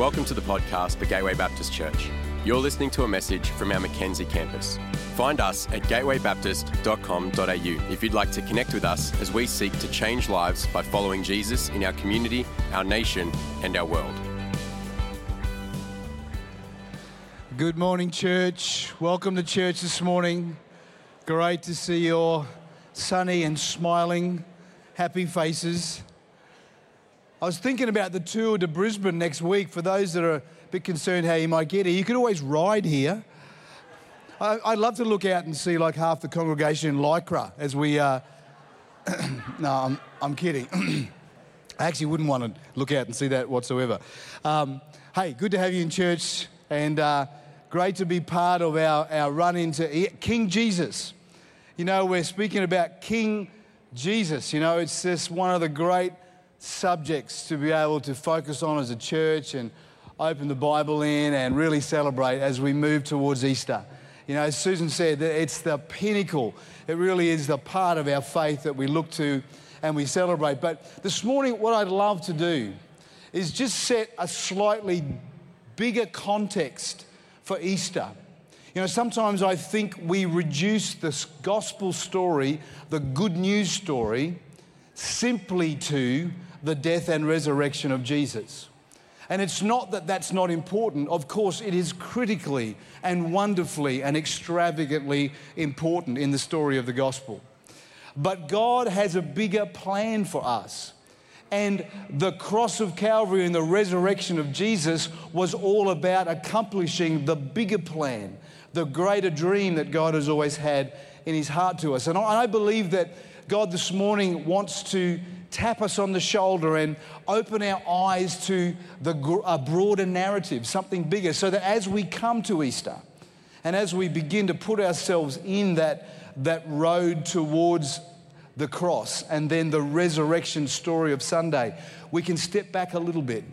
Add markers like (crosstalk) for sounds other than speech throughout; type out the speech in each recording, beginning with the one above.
Welcome to the podcast for Gateway Baptist Church. You're listening to a message from our Mackenzie campus. Find us at gatewaybaptist.com.au if you'd like to connect with us as we seek to change lives by following Jesus in our community, our nation, and our world. Good morning, church. Welcome to church this morning. Great to see your sunny and smiling, happy faces. I was thinking about the Tour de Brisbane next week. For those that are a bit concerned how you might get here, you could always ride here. I, would love to look out and see like half the congregation in Lycra as we. Uh... (coughs) no, I'm, I'm kidding. (coughs) I actually wouldn't want to look out and see that whatsoever. Um, hey, good to have you in church and uh, great to be part of our, our run into King Jesus. You know, we're speaking about King Jesus. You know, it's just one of the great subjects to be able to focus on as a church and open the Bible in and really celebrate as we move towards Easter. You know, as Susan said, it's the pinnacle. It really is the part of our faith that we look to and we celebrate. But this morning, what I'd love to do is just set a slightly bigger context for Easter. You know, sometimes I think we reduce this gospel story, the good news story, simply to the death and resurrection of Jesus. And it's not that that's not important. Of course, it is critically and wonderfully and extravagantly important in the story of the gospel. But God has a bigger plan for us. And the cross of Calvary and the resurrection of Jesus was all about accomplishing the bigger plan, the greater dream that God has always had in his heart to us. And I believe that God this morning wants to tap us on the shoulder and open our eyes to the, a broader narrative, something bigger, so that as we come to Easter and as we begin to put ourselves in that, that road towards the cross and then the resurrection story of Sunday, we can step back a little bit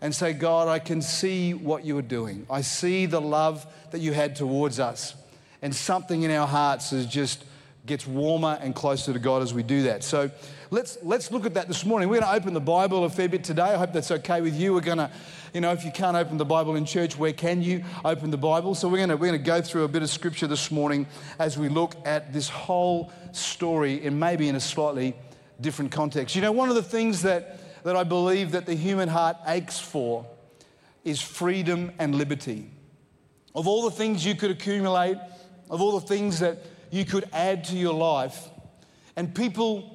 and say, God, I can see what you are doing. I see the love that you had towards us. And something in our hearts is just gets warmer and closer to God as we do that. So let's, let's look at that this morning. We're going to open the Bible a fair bit today. I hope that's okay with you. We're going to, you know, if you can't open the Bible in church, where can you open the Bible? So we're going to, we're going to go through a bit of scripture this morning as we look at this whole story and maybe in a slightly different context. You know, one of the things that, that I believe that the human heart aches for is freedom and liberty. Of all the things you could accumulate, of all the things that you could add to your life. And people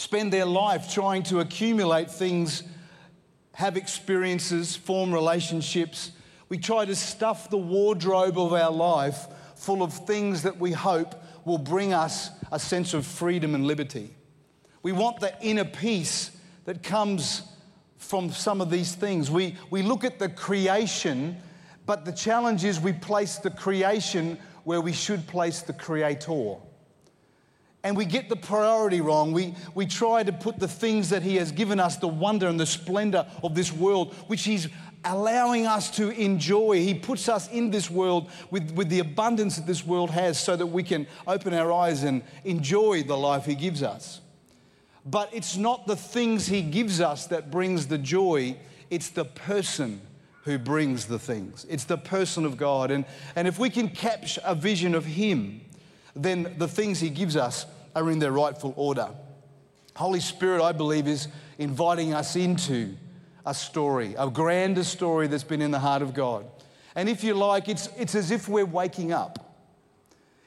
spend their life trying to accumulate things, have experiences, form relationships. We try to stuff the wardrobe of our life full of things that we hope will bring us a sense of freedom and liberty. We want the inner peace that comes from some of these things. We, we look at the creation, but the challenge is we place the creation where we should place the Creator. And we get the priority wrong. We, we try to put the things that He has given us, the wonder and the splendor of this world, which He's allowing us to enjoy. He puts us in this world with, with the abundance that this world has so that we can open our eyes and enjoy the life He gives us. But it's not the things He gives us that brings the joy, it's the person who brings the things. It's the person of God. And, and if we can capture a vision of Him, then the things He gives us are in their rightful order. Holy Spirit, I believe, is inviting us into a story, a grander story that's been in the heart of God. And if you like, it's, it's as if we're waking up.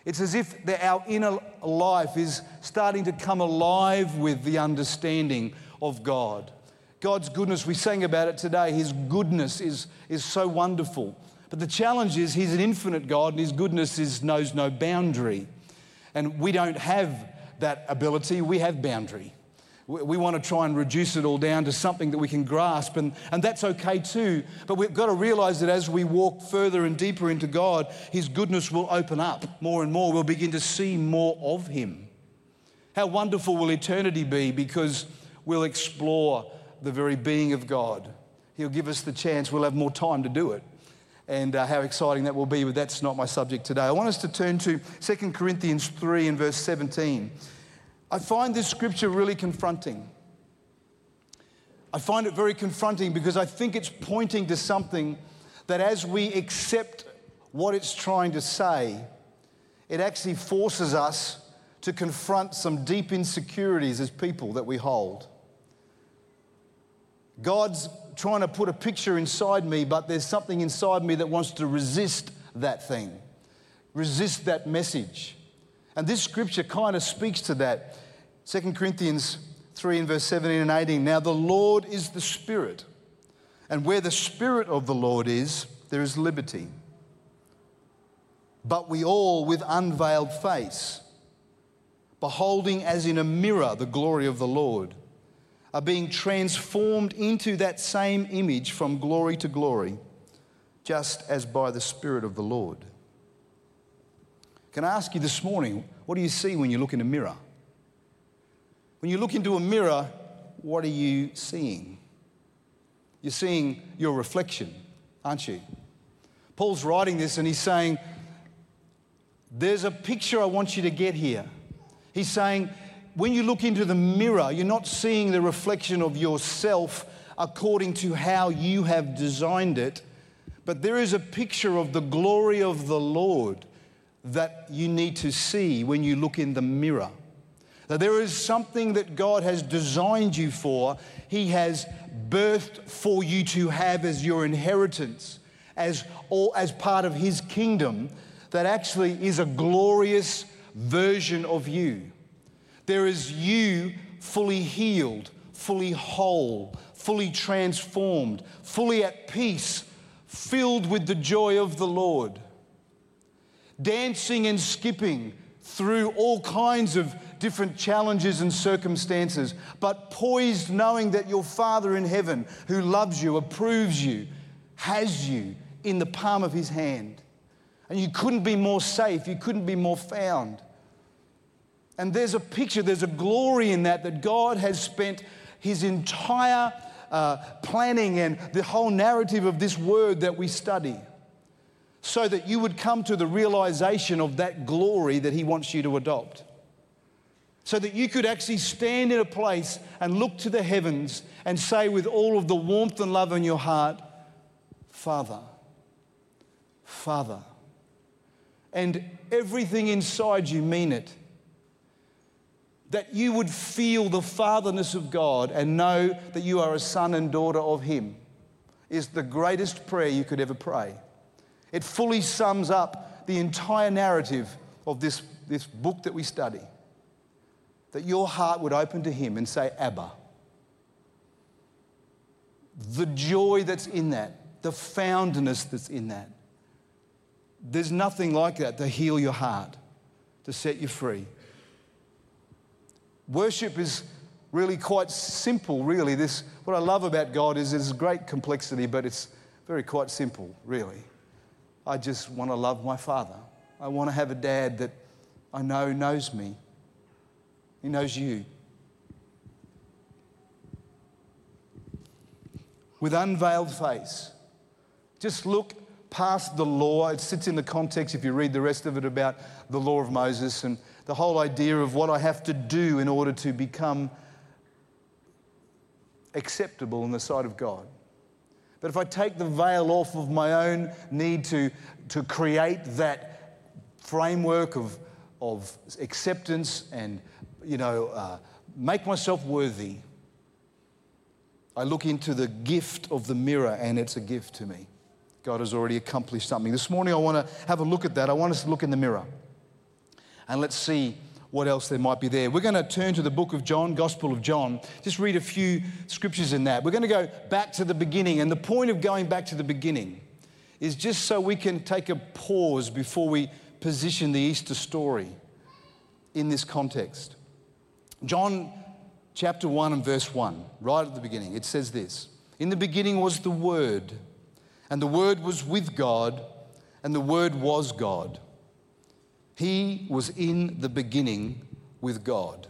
It's as if the, our inner life is starting to come alive with the understanding of God. God's goodness, we sang about it today. His goodness is, is so wonderful. But the challenge is, He's an infinite God and His goodness is, knows no boundary. And we don't have that ability, we have boundary. We, want to try and reduce it all down to something that we can grasp, and, and that's okay too. But we've got to realize that as we walk further and deeper into God, His goodness will open up more and more. We'll begin to see more of Him. How wonderful will eternity be because we'll explore the very being of God. He'll give us the chance, we'll have more time to do it. And uh, how exciting that will be, but that's not my subject today. I want us to turn to 2 Corinthians 3 and verse 17. I find this scripture really confronting. I find it very confronting because I think it's pointing to something that as we accept what it's trying to say, it actually forces us to confront some deep insecurities as people that we hold. God's trying to put a picture inside me, but there's something inside me that wants to resist that thing, resist that message. And this scripture kind of speaks to that. 2 Corinthians 3 and verse 17 and 18. Now the Lord is the Spirit, and where the Spirit of the Lord is, there is liberty. But we all, with unveiled face, beholding as in a mirror the glory of the Lord, are being transformed into that same image from glory to glory, just as by the Spirit of the Lord. Can I ask you this morning, what do you see when you look in a mirror? When you look into a mirror, what are you seeing? You're seeing your reflection, aren't you? Paul's writing this and he's saying, There's a picture I want you to get here. He's saying, when you look into the mirror, you're not seeing the reflection of yourself according to how you have designed it, but there is a picture of the glory of the Lord that you need to see when you look in the mirror. That there is something that God has designed you for, He has birthed for you to have as your inheritance, as, all, as part of His kingdom, that actually is a glorious version of you. There is you fully healed, fully whole, fully transformed, fully at peace, filled with the joy of the Lord, dancing and skipping through all kinds of different challenges and circumstances, but poised knowing that your Father in heaven, who loves you, approves you, has you in the palm of his hand. And you couldn't be more safe, you couldn't be more found. And there's a picture, there's a glory in that, that God has spent his entire uh, planning and the whole narrative of this word that we study so that you would come to the realization of that glory that he wants you to adopt so that you could actually stand in a place and look to the heavens and say, with all of the warmth and love in your heart, Father, Father. And everything inside you mean it. That you would feel the fatherness of God and know that you are a son and daughter of Him is the greatest prayer you could ever pray. It fully sums up the entire narrative of this, this book that we study that your heart would open to Him and say, Abba. The joy that's in that, the foundness that's in that. There's nothing like that to heal your heart, to set you free. Worship is really quite simple, really. This, what I love about God is there's great complexity, but it's very quite simple, really. I just want to love my Father. I want to have a dad that I know knows me. He knows you. With unveiled face. Just look past the law. It sits in the context, if you read the rest of it, about the law of Moses and the whole idea of what I have to do in order to become acceptable in the sight of God. But if I take the veil off of my own need to, to create that framework of, of acceptance and you know, uh, make myself worthy. I look into the gift of the mirror and it's a gift to me. God has already accomplished something. This morning I want to have a look at that. I want us to look in the mirror and let's see what else there might be there. We're going to turn to the book of John, Gospel of John. Just read a few scriptures in that. We're going to go back to the beginning. And the point of going back to the beginning is just so we can take a pause before we position the Easter story in this context. John chapter 1 and verse 1, right at the beginning, it says this In the beginning was the Word, and the Word was with God, and the Word was God. He was in the beginning with God.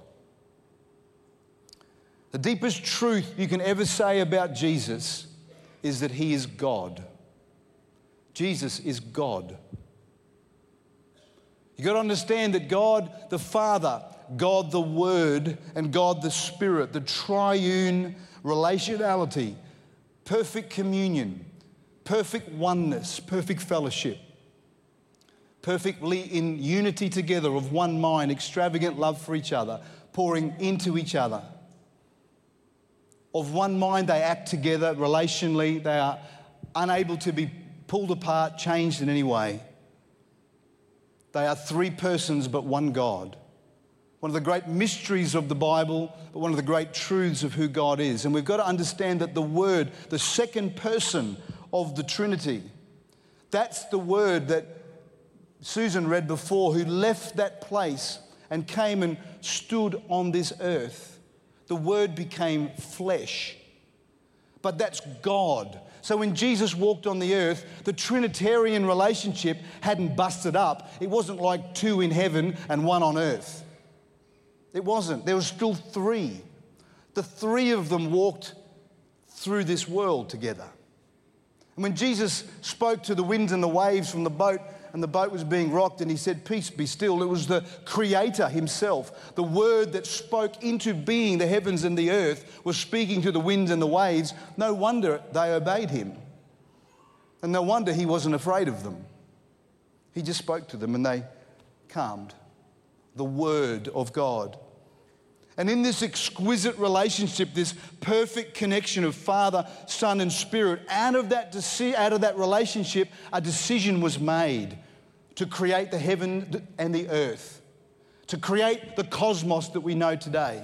The deepest truth you can ever say about Jesus is that He is God. Jesus is God. You've got to understand that God the Father God the Word and God the Spirit, the triune relationality, perfect communion, perfect oneness, perfect fellowship, perfectly in unity together of one mind, extravagant love for each other, pouring into each other. Of one mind, they act together relationally, they are unable to be pulled apart, changed in any way. They are three persons but one God. One of the great mysteries of the Bible, but one of the great truths of who God is. And we've got to understand that the Word, the second person of the Trinity, that's the Word that Susan read before, who left that place and came and stood on this earth. The Word became flesh. But that's God. So when Jesus walked on the earth, the Trinitarian relationship hadn't busted up. It wasn't like two in heaven and one on earth. It wasn't. There was still three. The three of them walked through this world together. And when Jesus spoke to the winds and the waves from the boat, and the boat was being rocked, and he said, Peace be still. It was the Creator Himself. The Word that spoke into being the heavens and the earth was speaking to the winds and the waves. No wonder they obeyed Him. And no wonder He wasn't afraid of them. He just spoke to them and they calmed. The Word of God. And in this exquisite relationship, this perfect connection of Father, Son, and Spirit, out of that, deci- out of that relationship, a decision was made to create the heaven and the earth, to create the cosmos that we know today.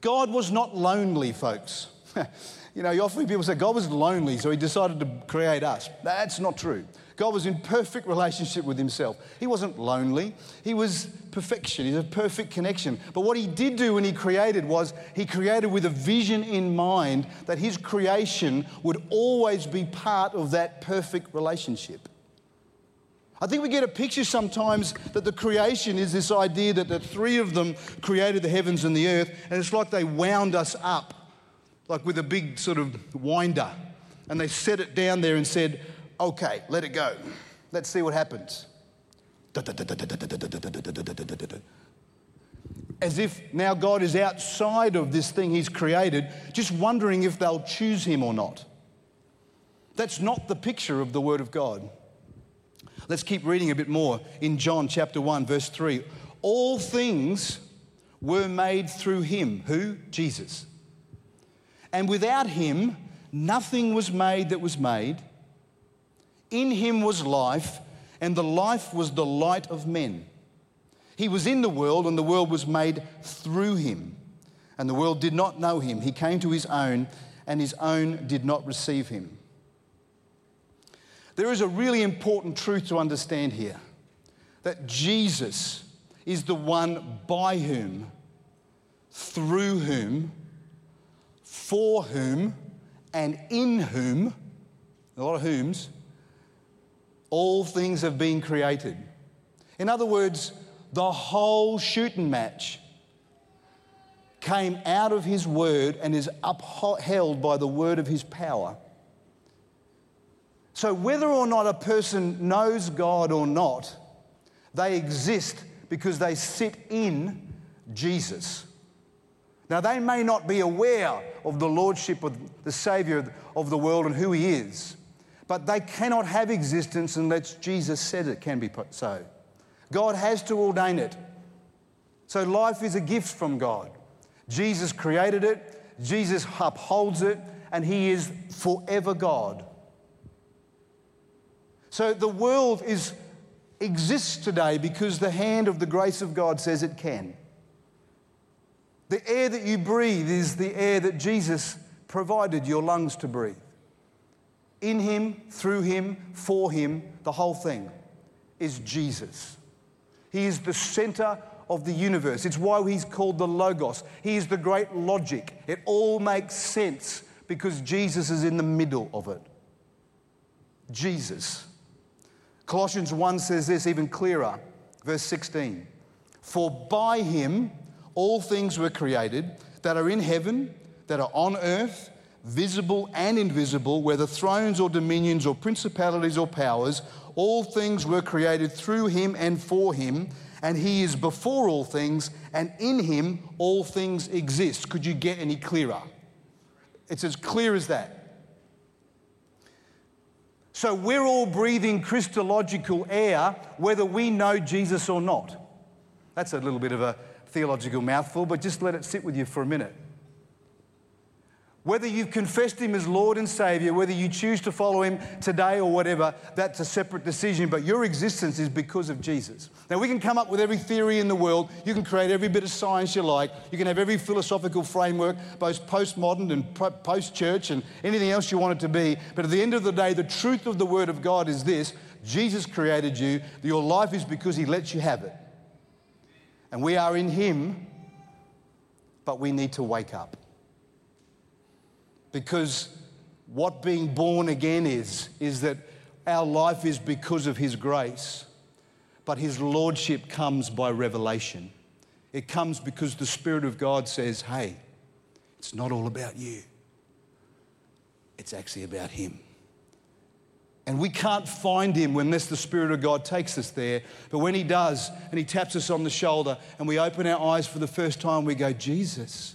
God was not lonely, folks. (laughs) you know, often people say God was lonely, so he decided to create us. That's not true. God was in perfect relationship with himself. He wasn't lonely, he was perfection, he's a perfect connection. But what he did do when he created was he created with a vision in mind that his creation would always be part of that perfect relationship. I think we get a picture sometimes that the creation is this idea that the three of them created the heavens and the earth, and it's like they wound us up, like with a big sort of winder. And they set it down there and said, okay, let it go. Let's see what happens. As if now God is outside of this thing He's created, just wondering if they'll choose Him or not. That's not the picture of the Word of God. Let's keep reading a bit more in John chapter 1, verse 3. All things were made through Him. Who? Jesus. And without Him, nothing was made that was made. In him was life, and the life was the light of men. He was in the world, and the world was made through him. And the world did not know him. He came to his own, and his own did not receive him. There is a really important truth to understand here that Jesus is the one by whom, through whom, for whom, and in whom, a lot of whom's, all things have been created. In other words, the whole shooting match came out of his word and is upheld by the word of his power. So, whether or not a person knows God or not, they exist because they sit in Jesus. Now, they may not be aware of the Lordship of the Savior of the world and who He is, but they cannot have existence unless Jesus said it can be so. God has to ordain it. So life is a gift from God. Jesus created it, Jesus upholds it, and He is forever God. So the world is, exists today because the hand of the grace of God says it can. The air that you breathe is the air that Jesus provided your lungs to breathe in him, through him, for him, the whole thing is Jesus. He is the center of the universe. It's why he's called the Logos. He is the great logic. It all makes sense because Jesus is in the middle of it. Jesus. Colossians 1 says this even clearer, verse 16. For by him all things were created that are in heaven, that are on earth visible and invisible, whether thrones or dominions or principalities or powers, all things were created through him and for him, and he is before all things, and in him all things exist. Could you get any clearer? It's as clear as that. So we're all breathing Christological air whether we know Jesus or not. That's a little bit of a theological mouthful, but just let it sit with you for a minute. Whether you've confessed Him as Lord and Savior, whether you choose to follow Him today or whatever, that's a separate decision, but your existence is because of Jesus. Now, we can come up with every theory in the world. You can create every bit of science you like. You can have every philosophical framework, both postmodern and post church and anything else you want it to be. But at the end of the day, the truth of the Word of God is this Jesus created you. Your life is because He lets you have it. And we are in Him, but we need to wake up. Because what being born again is, is that our life is because of His grace, but His Lordship comes by revelation. It comes because the Spirit of God says, hey, it's not all about you, it's actually about Him. And we can't find him unless the Spirit of God takes us there. But when he does, and he taps us on the shoulder, and we open our eyes for the first time, we go, Jesus,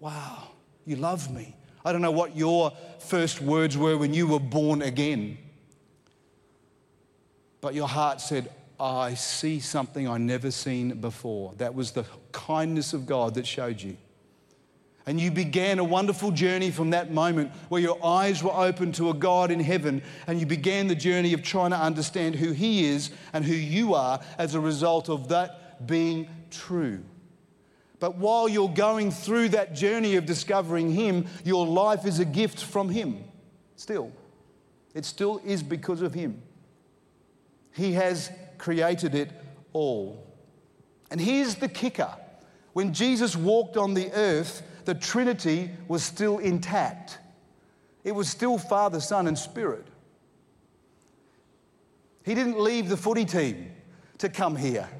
wow, you love me. I don't know what your first words were when you were born again. But your heart said, I see something I never seen before. That was the kindness of God that showed you. And you began a wonderful journey from that moment where your eyes were open to a God in heaven, and you began the journey of trying to understand who He is and who you are as a result of that being true. But while you're going through that journey of discovering Him, your life is a gift from Him. Still. It still is because of Him. He has created it all. And here's the kicker when Jesus walked on the earth, the Trinity was still intact, it was still Father, Son, and Spirit. He didn't leave the footy team to come here.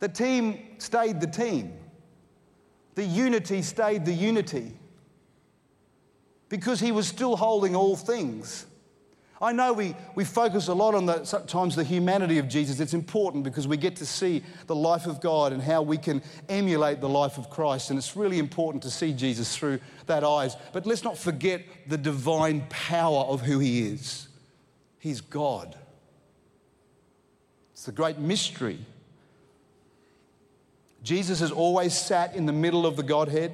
The team stayed the team. The unity stayed the unity because he was still holding all things. I know we, we focus a lot on the, sometimes the humanity of Jesus. It's important because we get to see the life of God and how we can emulate the life of Christ. And it's really important to see Jesus through that eyes. But let's not forget the divine power of who he is. He's God. It's the great mystery Jesus has always sat in the middle of the Godhead,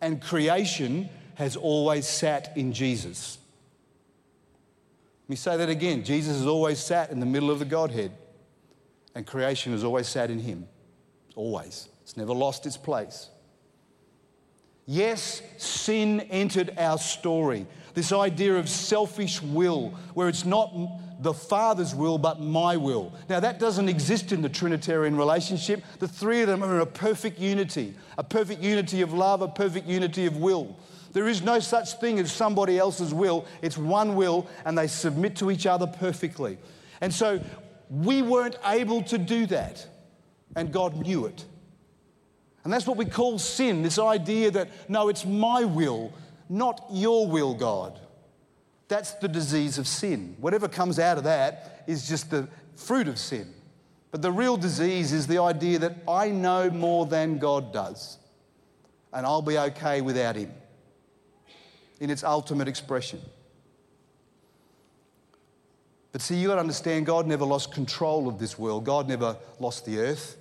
and creation has always sat in Jesus. Let me say that again. Jesus has always sat in the middle of the Godhead, and creation has always sat in him. Always. It's never lost its place. Yes, sin entered our story. This idea of selfish will, where it's not the Father's will, but my will. Now, that doesn't exist in the Trinitarian relationship. The three of them are in a perfect unity a perfect unity of love, a perfect unity of will. There is no such thing as somebody else's will. It's one will, and they submit to each other perfectly. And so we weren't able to do that, and God knew it. And that's what we call sin this idea that, no, it's my will, not your will, God. That's the disease of sin. Whatever comes out of that is just the fruit of sin. But the real disease is the idea that I know more than God does, and I'll be okay without Him in its ultimate expression. But see, you've got to understand God never lost control of this world, God never lost the earth.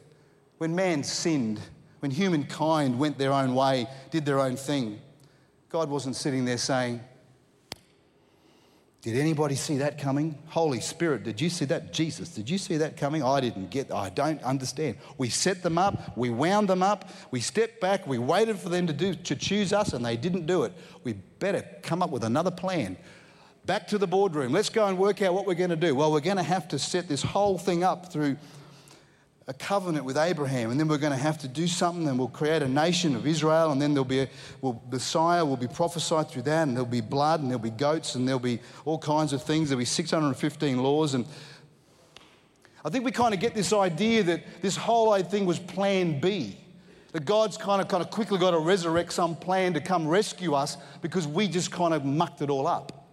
When man sinned, when humankind went their own way, did their own thing, God wasn't sitting there saying, did anybody see that coming? Holy Spirit, did you see that? Jesus, did you see that coming? I didn't get, I don't understand. We set them up, we wound them up, we stepped back, we waited for them to, do, to choose us, and they didn't do it. We better come up with another plan. Back to the boardroom. Let's go and work out what we're going to do. Well, we're going to have to set this whole thing up through a covenant with Abraham, and then we're going to have to do something, and we'll create a nation of Israel, and then there'll be a Messiah will be prophesied through that, and there'll be blood, and there'll be goats, and there'll be all kinds of things. There'll be 615 laws, and I think we kind of get this idea that this whole thing was Plan B. That God's kind of kind of quickly got to resurrect some plan to come rescue us because we just kind of mucked it all up.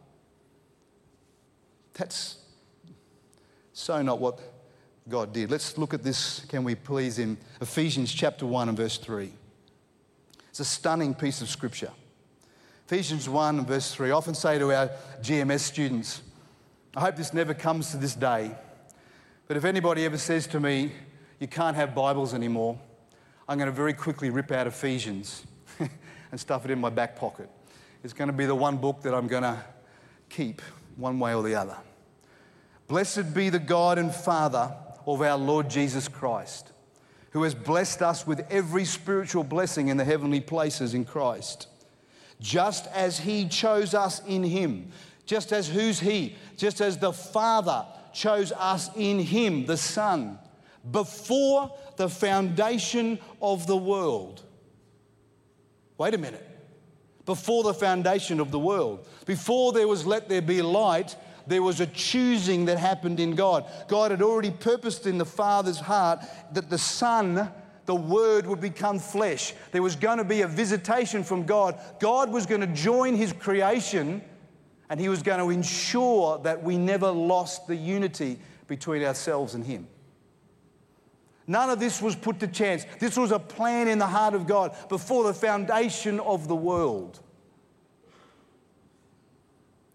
That's so not what God did. Let's look at this, can we please, in Ephesians chapter 1 and verse 3. It's a stunning piece of scripture. Ephesians 1 and verse 3. I often say to our GMS students, I hope this never comes to this day, but if anybody ever says to me, you can't have Bibles anymore, I'm going to very quickly rip out Ephesians (laughs) and stuff it in my back pocket. It's going to be the one book that I'm going to keep one way or the other. Blessed be the God and Father of our Lord Jesus Christ, who has blessed us with every spiritual blessing in the heavenly places in Christ, just as He chose us in Him. Just as who's He? Just as the Father chose us in Him, the Son, before the foundation of the world. Wait a minute. Before the foundation of the world, before there was let there be light, there was a choosing that happened in God. God had already purposed in the Father's heart that the Son, the Word, would become flesh. There was going to be a visitation from God. God was going to join His creation and He was going to ensure that we never lost the unity between ourselves and Him. None of this was put to chance. This was a plan in the heart of God before the foundation of the world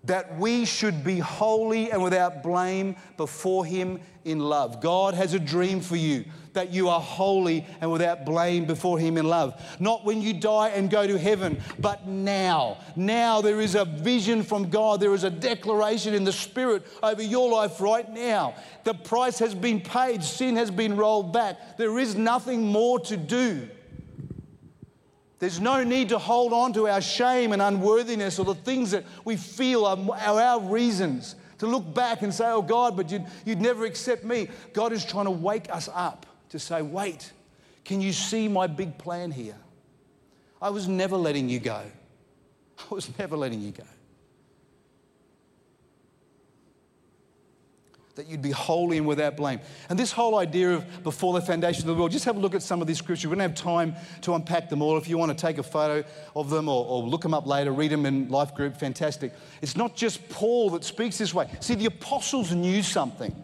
that we should be holy and without blame before Him in love. God has a dream for you that you are holy and without blame before Him in love. Not when you die and go to heaven, but now. Now there is a vision from God, there is a declaration in the Spirit over your life right now. The price has been paid, sin has been rolled back. There is nothing more to do. There's no need to hold on to our shame and unworthiness or the things that we feel are our reasons to look back and say, Oh God, but you'd, you'd never accept me. God is trying to wake us up to say, Wait, can you see my big plan here? I was never letting you go. I was never letting you go. That you'd be holy and without blame. And this whole idea of before the foundation of the world, just have a look at some of these scriptures. We don't have time to unpack them all. If you want to take a photo of them or, or, look them up later, read them in life group, fantastic. It's not just Paul that speaks this way. See, the apostles knew something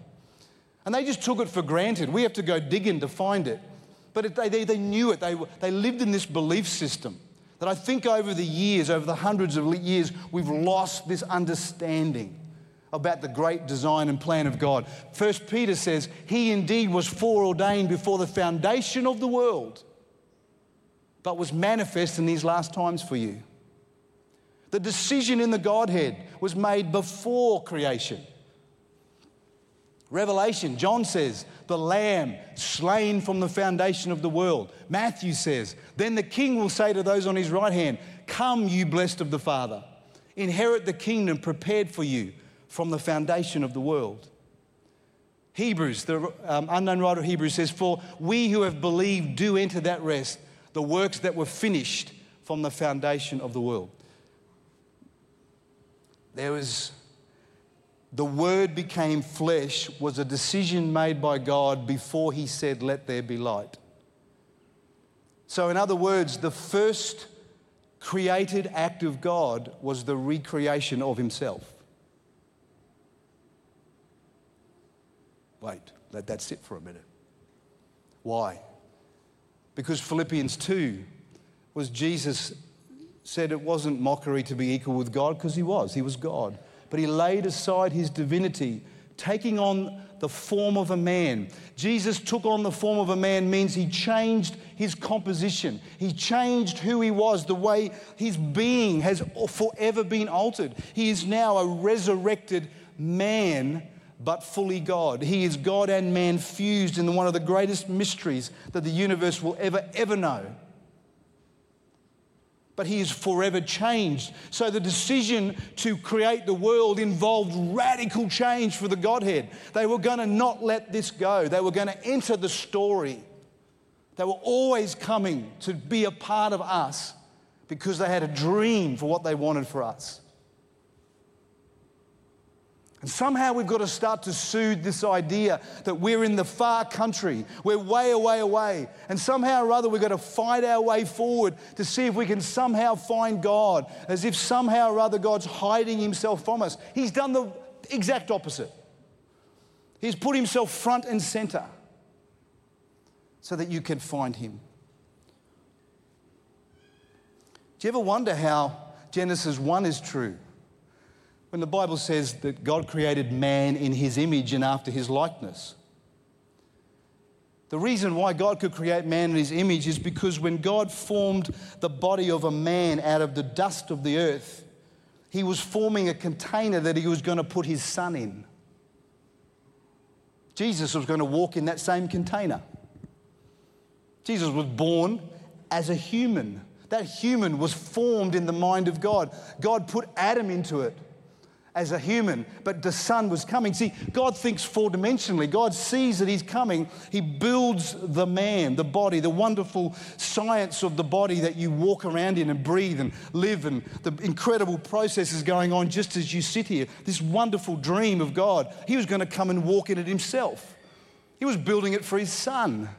and they just took it for granted. We have to go digging to find it. But it, they, they, they knew it, they, they lived in this belief system that I think over the years, over the hundreds of years, we've lost this understanding about the great design and plan of God. First Peter says, He indeed was foreordained before the foundation of the world, but was manifest in these last times for you. The decision in the Godhead was made before creation. Revelation, John says, the Lamb slain from the foundation of the world. Matthew says, then the King will say to those on his right hand, Come, you blessed of the Father, inherit the kingdom prepared for you from the foundation of the world. Hebrews, the um, unknown writer of Hebrews says, For we who have believed do enter that rest, the works that were finished from the foundation of the world. There was, the word became flesh, was a decision made by God before he said, Let there be light. So, in other words, the first created act of God was the recreation of himself. Wait, let that sit for a minute. Why? Because Philippians 2 was Jesus said it wasn't mockery to be equal with God because he was, he was God. But he laid aside his divinity, taking on the form of a man. Jesus took on the form of a man means he changed his composition. He changed who he was, the way his being has forever been altered. He is now a resurrected man but fully God. He is God and man fused in one of the greatest mysteries that the universe will ever, ever know. But he is forever changed. So the decision to create the world involved radical change for the Godhead. They were going to not let this go, they were going to enter the story. They were always coming to be a part of us because they had a dream for what they wanted for us. And somehow we've got to start to soothe this idea that we're in the far country, we're way away away. And somehow or other we've got to fight our way forward to see if we can somehow find God, as if somehow or other God's hiding himself from us. He's done the exact opposite. He's put himself front and center so that you can find him. Do you ever wonder how Genesis 1 is true. When the Bible says that God created man in his image and after his likeness. The reason why God could create man in his image is because when God formed the body of a man out of the dust of the earth, he was forming a container that he was going to put his son in. Jesus was going to walk in that same container. Jesus was born as a human. That human was formed in the mind of God. God put Adam into it as a human, but the Son was coming. See, God thinks four dimensionally. God sees that He's coming. He builds the man, the body, the wonderful science of the body that you walk around in and breathe and live, and the incredible processes going on just as you sit here. This wonderful dream of God. He was going to come and walk in it Himself. He was building it for His Son. Do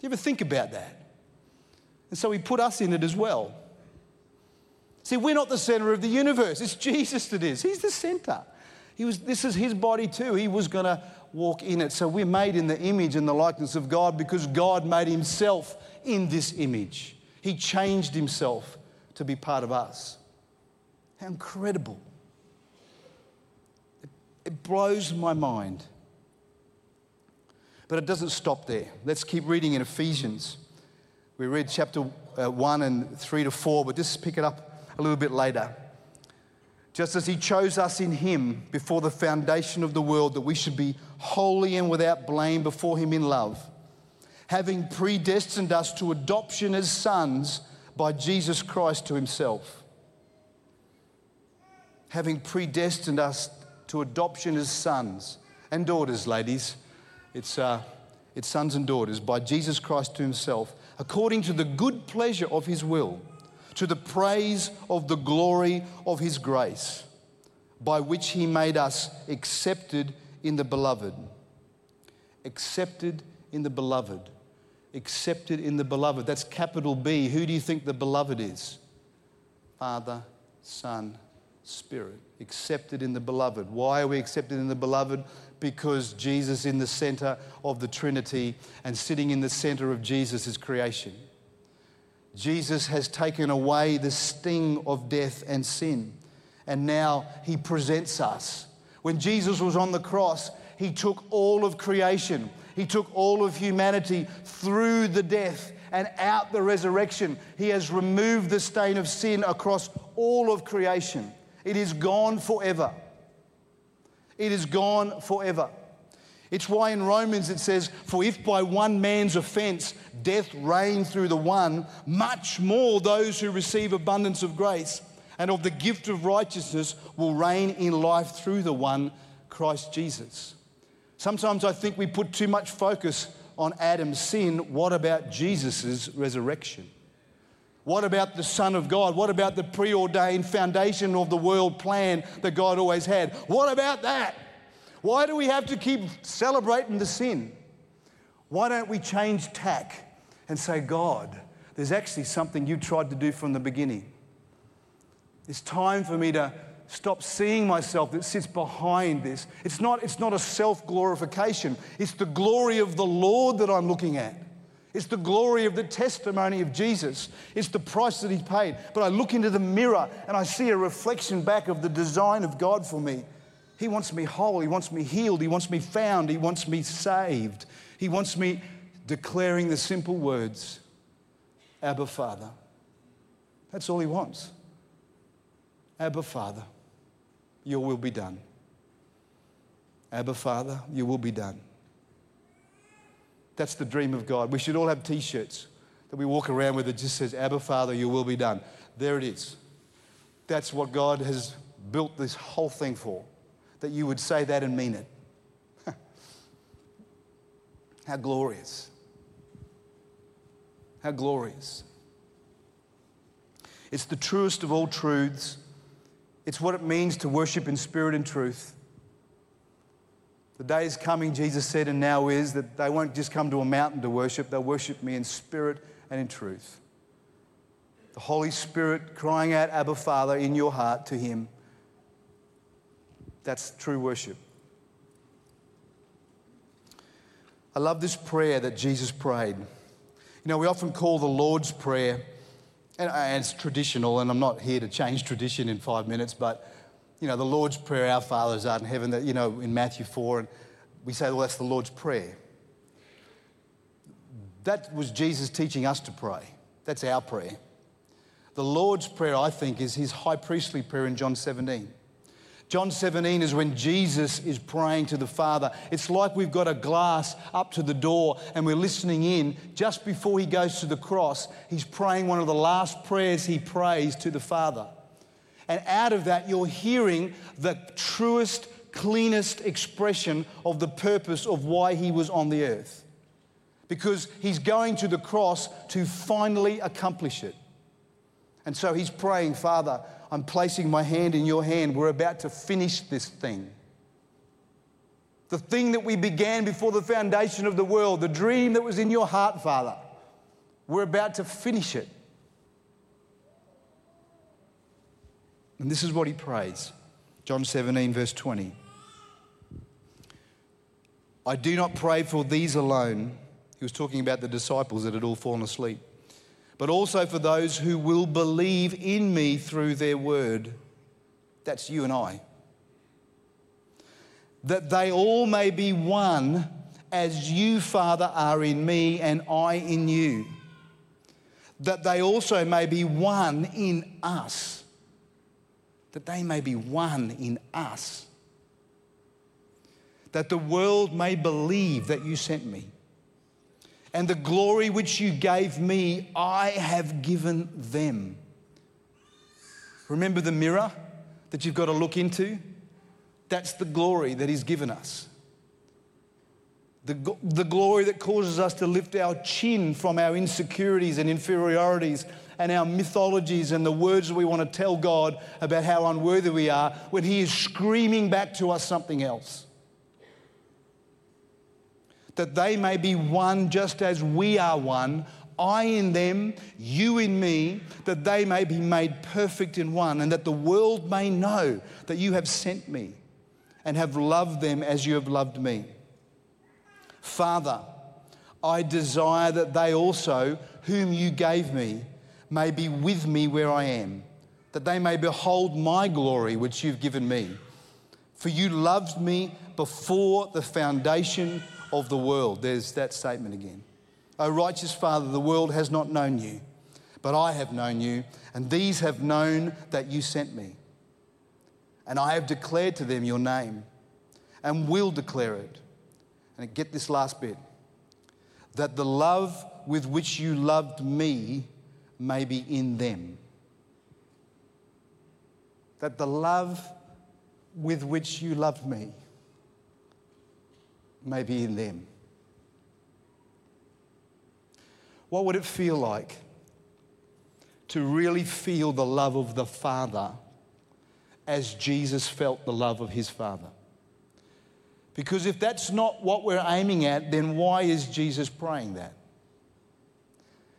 you ever think about that? And so He put us in it as well. See, we're not the center of the universe. It's Jesus that is. He's the center. He was, this is his body too. He was going to walk in it. So we're made in the image and the likeness of God because God made himself in this image. He changed himself to be part of us. How incredible. It, it blows my mind. But it doesn't stop there. Let's keep reading in Ephesians. We read chapter uh, 1 and 3 to 4, but just pick it up a little bit later. Just as He chose us in Him before the foundation of the world, that we should be holy and without blame before Him in love, having predestined us to adoption as sons by Jesus Christ to Himself. Having predestined us to adoption as sons and daughters, ladies. It's, uh, it's sons and daughters by Jesus Christ to Himself, according to the good pleasure of His will to the praise of the glory of his grace, by which he made us accepted in the beloved. Accepted in the beloved. Accepted in the beloved. That's capital B. Who do you think the beloved is? Father, Son, Spirit. Accepted in the beloved. Why are we accepted in the beloved? Because Jesus in the center of the Trinity and sitting in the center of Jesus is creation. Jesus has taken away the sting of death and sin. And now he presents us. When Jesus was on the cross, he took all of creation, he took all of humanity through the death and out the resurrection. He has removed the stain of sin across all of creation. It is gone forever. It is gone forever. It's why in Romans it says, For if by one man's offense death reigned through the one, much more those who receive abundance of grace and of the gift of righteousness will reign in life through the one, Christ Jesus. Sometimes I think we put too much focus on Adam's sin. What about Jesus' resurrection? What about the Son of God? What about the preordained foundation of the world plan that God always had? What about that? Why do we have to keep celebrating the sin? Why don't we change tack and say, God, there's actually something you tried to do from the beginning? It's time for me to stop seeing myself that sits behind this. It's not, it's not a self glorification, it's the glory of the Lord that I'm looking at. It's the glory of the testimony of Jesus. It's the price that He paid. But I look into the mirror and I see a reflection back of the design of God for me. He wants me whole. He wants me healed. He wants me found. He wants me saved. He wants me declaring the simple words Abba, Father. That's all he wants. Abba, Father, your will be done. Abba, Father, your will be done. That's the dream of God. We should all have t shirts that we walk around with that just says, Abba, Father, your will be done. There it is. That's what God has built this whole thing for that you would say that and mean it. (laughs) How glorious. How glorious. It's the truest of all truths. It's what it means to worship in spirit and truth. The day is coming, Jesus said, and now is, that they won't just come to a mountain to worship, they'll worship me in spirit and in truth. The Holy Spirit crying out, Abba, Father, in your heart to Him. That's true worship. I love this prayer that Jesus prayed. You know, we often call the Lord's Prayer, And, it's traditional, and I'm not here to change tradition in five minutes, but you know, the Lord's Prayer, Our Father who art in heaven, that, you know, in Matthew 4, and we say, well, that's the Lord's Prayer. That was Jesus teaching us to pray. That's our prayer. The Lord's Prayer, I think, is his high priestly prayer in John 17. John 17 is when Jesus is praying to the Father. It's like we've got a glass up to the door and we're listening in. Just before he goes to the cross, he's praying one of the last prayers he prays to the Father. And out of that, you're hearing the truest, cleanest expression of the purpose of why he was on the earth. Because he's going to the cross to finally accomplish it. And so he's praying, Father, I'm placing my hand in your hand. We're about to finish this thing. The thing that we began before the foundation of the world, the dream that was in your heart, Father, we're about to finish it. And this is what he prays John 17, verse 20. I do not pray for these alone. He was talking about the disciples that had all fallen asleep but also for those who will believe in me through their word. That's you and I. That they all may be one as you, Father, are in me and I in you. That they also may be one in us. That they may be one in us. That the world may believe that you sent me and the glory which you gave me, I have given them. Remember the mirror that you've got to look into? That's the glory that He's given us. The, the glory that causes us to lift our chin from our insecurities and inferiorities and our mythologies and the words that we want to tell God about how unworthy we are when He is screaming back to us something else that they may be one just as we are one, I in them, you in me, that they may be made perfect in one, and that the world may know that you have sent me and have loved them as you have loved me. Father, I desire that they also, whom you gave me, may be with me where I am, that they may behold my glory which you've given me. For you loved me before the foundation of the world. There's that statement again. O righteous Father, the world has not known you, but I have known you, and these have known that you sent me. And I have declared to them your name, and will declare it. And get this last bit that the love with which you loved me may be in them. That the love with which you loved me may be in them. What would it feel like to really feel the love of the Father as Jesus felt the love of his Father? Because if that's not what we're aiming at, then why is Jesus praying that?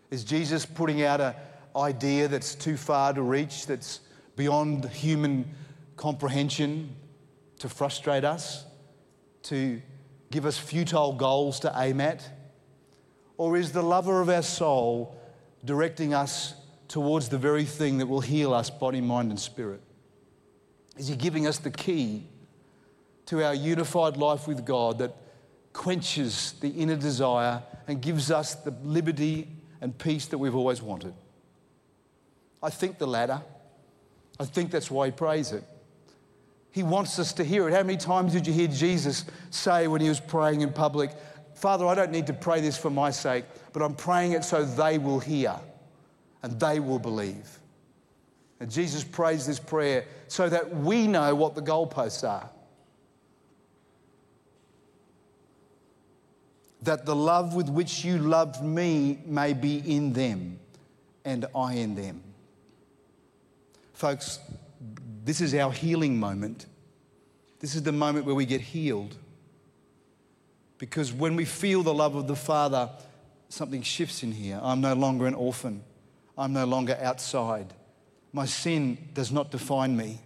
Is Jesus putting out an idea that's too far to reach, that's beyond human comprehension to frustrate us, to give us futile goals to aim at? Or is the lover of our soul directing us towards the very thing that will heal us, body, mind, and spirit? Is he giving us the key to our unified life with God that quenches the inner desire and gives us the liberty and peace that we've always wanted? I think the latter. I think that's why he prays it. He wants us to hear it. How many times did you hear Jesus say when he was praying in public, Father, I don't need to pray this for my sake, but I'm praying it so they will hear and they will believe. And Jesus prays this prayer so that we know what the goalposts are. That the love with which you loved me may be in them and I in them. Folks, this is our healing moment. This is the moment where we get healed. Because when we feel the love of the Father, something shifts in here. I'm no longer an orphan, I'm no longer outside. My sin does not define me.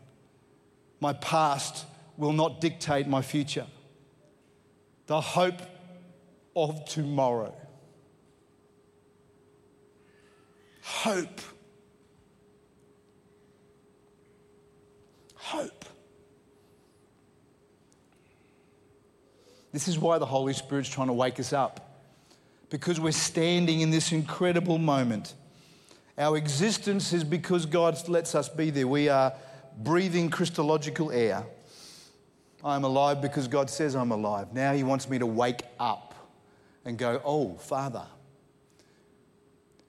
My past will not dictate my future. The hope of tomorrow. Hope. Hope. This is why the Holy Spirit's trying to wake us up, because we're standing in this incredible moment. Our existence is because God lets us be there. We are breathing Christological air. I'm alive because God says I'm alive. Now He wants me to wake up and go, Oh, Father,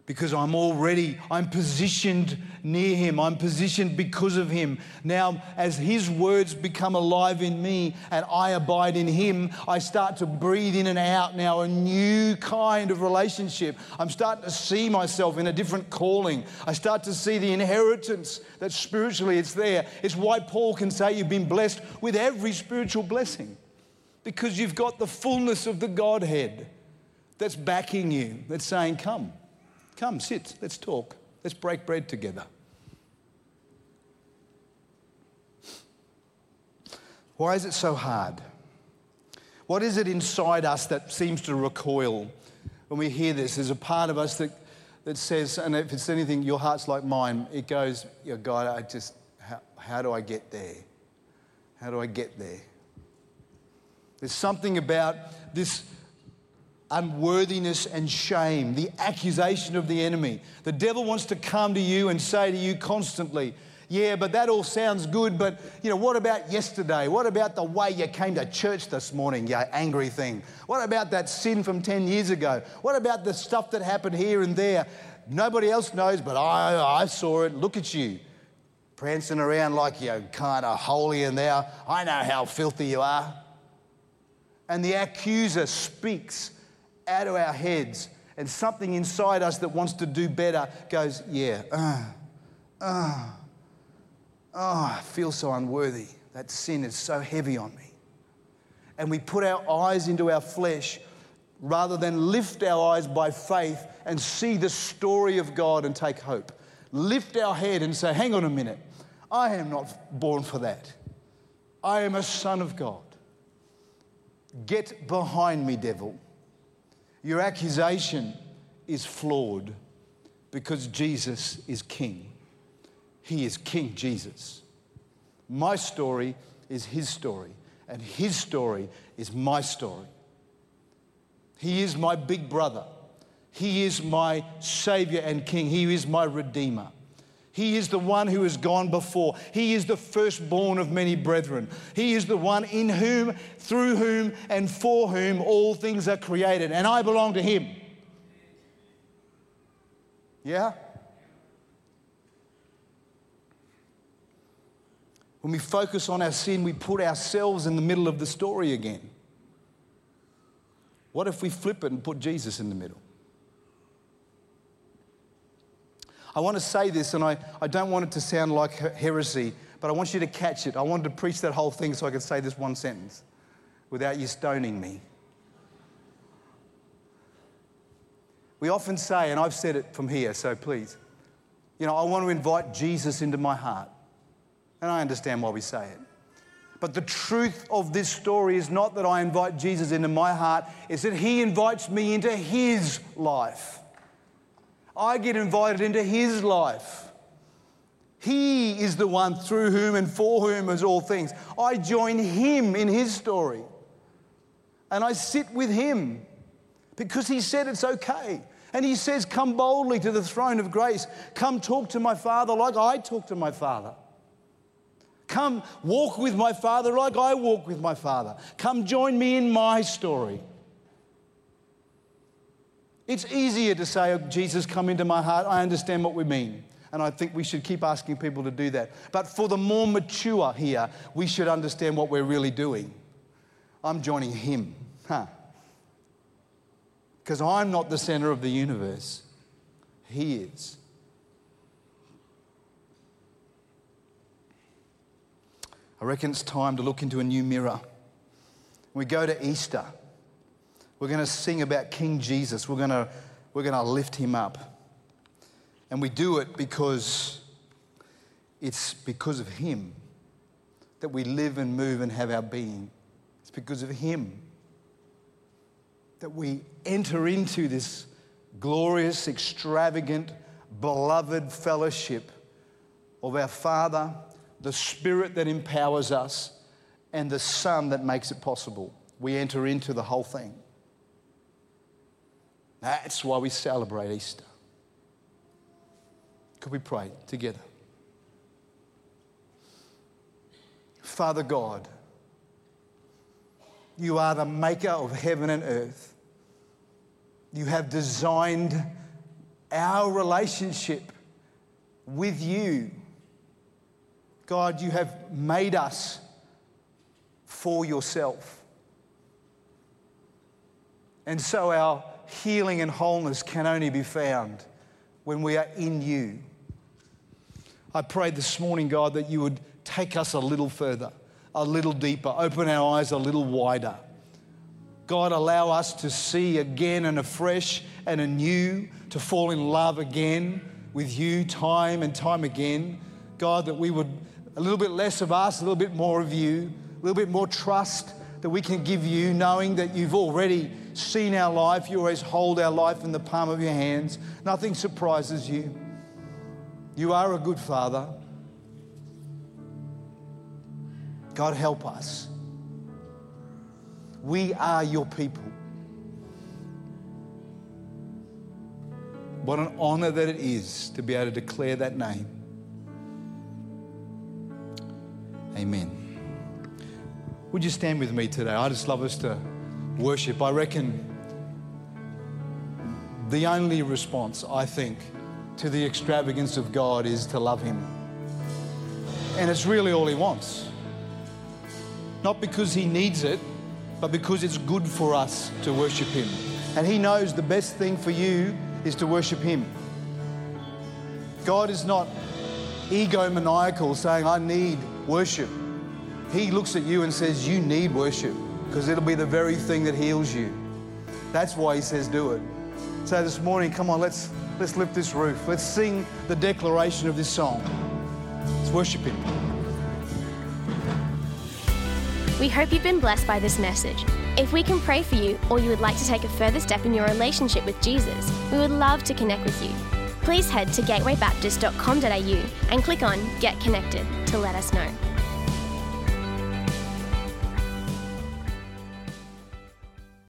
because I'm already, I'm positioned near him. I'm positioned because of him. Now, as his words become alive in me and I abide in him, I start to breathe in and out now a new kind of relationship. I'm starting to see myself in a different calling. I start to see the inheritance that spiritually it's there. It's why Paul can say you've been blessed with every spiritual blessing because you've got the fullness of the Godhead that's backing you, that's saying, Come. Come, sit, let's talk. Let's break bread together. Why is it so hard? What is it inside us that seems to recoil when we hear this? There's a part of us that, that says, and if it's anything, your heart's like mine, it goes, yeah, God, I just, how, how do I get there? How do I get there? There's something about this unworthiness and shame, the accusation of the enemy. The devil wants to come to you and say to you constantly, yeah, but that all sounds good, but you know, what about yesterday? What about the way you came to church this morning, you angry thing? What about that sin from 10 years ago? What about the stuff that happened here and there? Nobody else knows, but I, I saw it. Look at you, prancing around like you're kind of holy and there. I know how filthy you are. And the accuser speaks out of our heads, and something inside us that wants to do better goes, Yeah, uh, uh, oh, I feel so unworthy. That sin is so heavy on me. And we put our eyes into our flesh rather than lift our eyes by faith and see the story of God and take hope. Lift our head and say, Hang on a minute, I am not born for that. I am a son of God. Get behind me, devil. Your accusation is flawed because Jesus is King. He is King Jesus. My story is his story, and his story is my story. He is my big brother. He is my Savior and King. He is my Redeemer. He is the one who has gone before. He is the firstborn of many brethren. He is the one in whom, through whom, and for whom all things are created. And I belong to Him. Yeah? When we focus on our sin, we put ourselves in the middle of the story again. What if we flip it and put Jesus in the middle? I want to say this, and I, I don't want it to sound like heresy, but I want you to catch it. I wanted to preach that whole thing so I could say this one sentence without you stoning me. We often say, and I've said it from here, so please, you know, I want to invite Jesus into my heart. And I understand why we say it. But the truth of this story is not that I invite Jesus into my heart, it's that he invites me into his life. I get invited into his life. He is the one through whom and for whom is all things. I join him in his story. And I sit with him because he said it's okay. And he says, Come boldly to the throne of grace. Come talk to my Father like I talk to my Father. Come walk with my Father like I walk with my Father. Come join me in my story. It's easier to say, oh, Jesus, come into my heart. I understand what we mean. And I think we should keep asking people to do that. But for the more mature here, we should understand what we're really doing. I'm joining him. Huh. Because I'm not the center of the universe, he is. I reckon it's time to look into a new mirror. We go to Easter. We're going to sing about King Jesus. We're going to, we're going to lift him up. And we do it because it's because of him that we live and move and have our being. It's because of him that we enter into this glorious, extravagant, beloved fellowship of our Father the Spirit that empowers us, and the Son that makes it possible. We enter into the whole thing. That's why we celebrate Easter. Could we pray together? Father God, you are the maker of heaven and earth. You have designed our relationship with you. God, you have made us for yourself. And so our healing and wholeness can only be found when we are in you. I pray this morning, God, that you would take us a little further, a little deeper, open our eyes a little wider. God, allow us to see again and afresh and anew, to fall in love again with you time and time again. God, that we would, a little bit less of us, a little bit more of you, a little bit more trust that we can give you, knowing that you've already seen our life. You always hold our life in the palm of your hands. Nothing surprises you. You are a good father. God, help us. We are your people. What an honor that it is to be able to declare that name. Amen. Would you stand with me today? I just love us to worship. I reckon the only response, I think, to the extravagance of God is to love Him. And it's really all He wants. Not because He needs it, but because it's good for us to worship Him. And He knows the best thing for you is to worship Him. God is not egomaniacal saying, I need worship. He looks at you and says, You need worship because it'll be the very thing that heals you. That's why He says, Do it. So this morning, come on, let's, let's lift this roof. Let's sing the declaration of this song. Let's worship Him. We hope you've been blessed by this message. If we can pray for you or you would like to take a further step in your relationship with Jesus, we would love to connect with you. Please head to gatewaybaptist.com.au and click on Get Connected to let us know.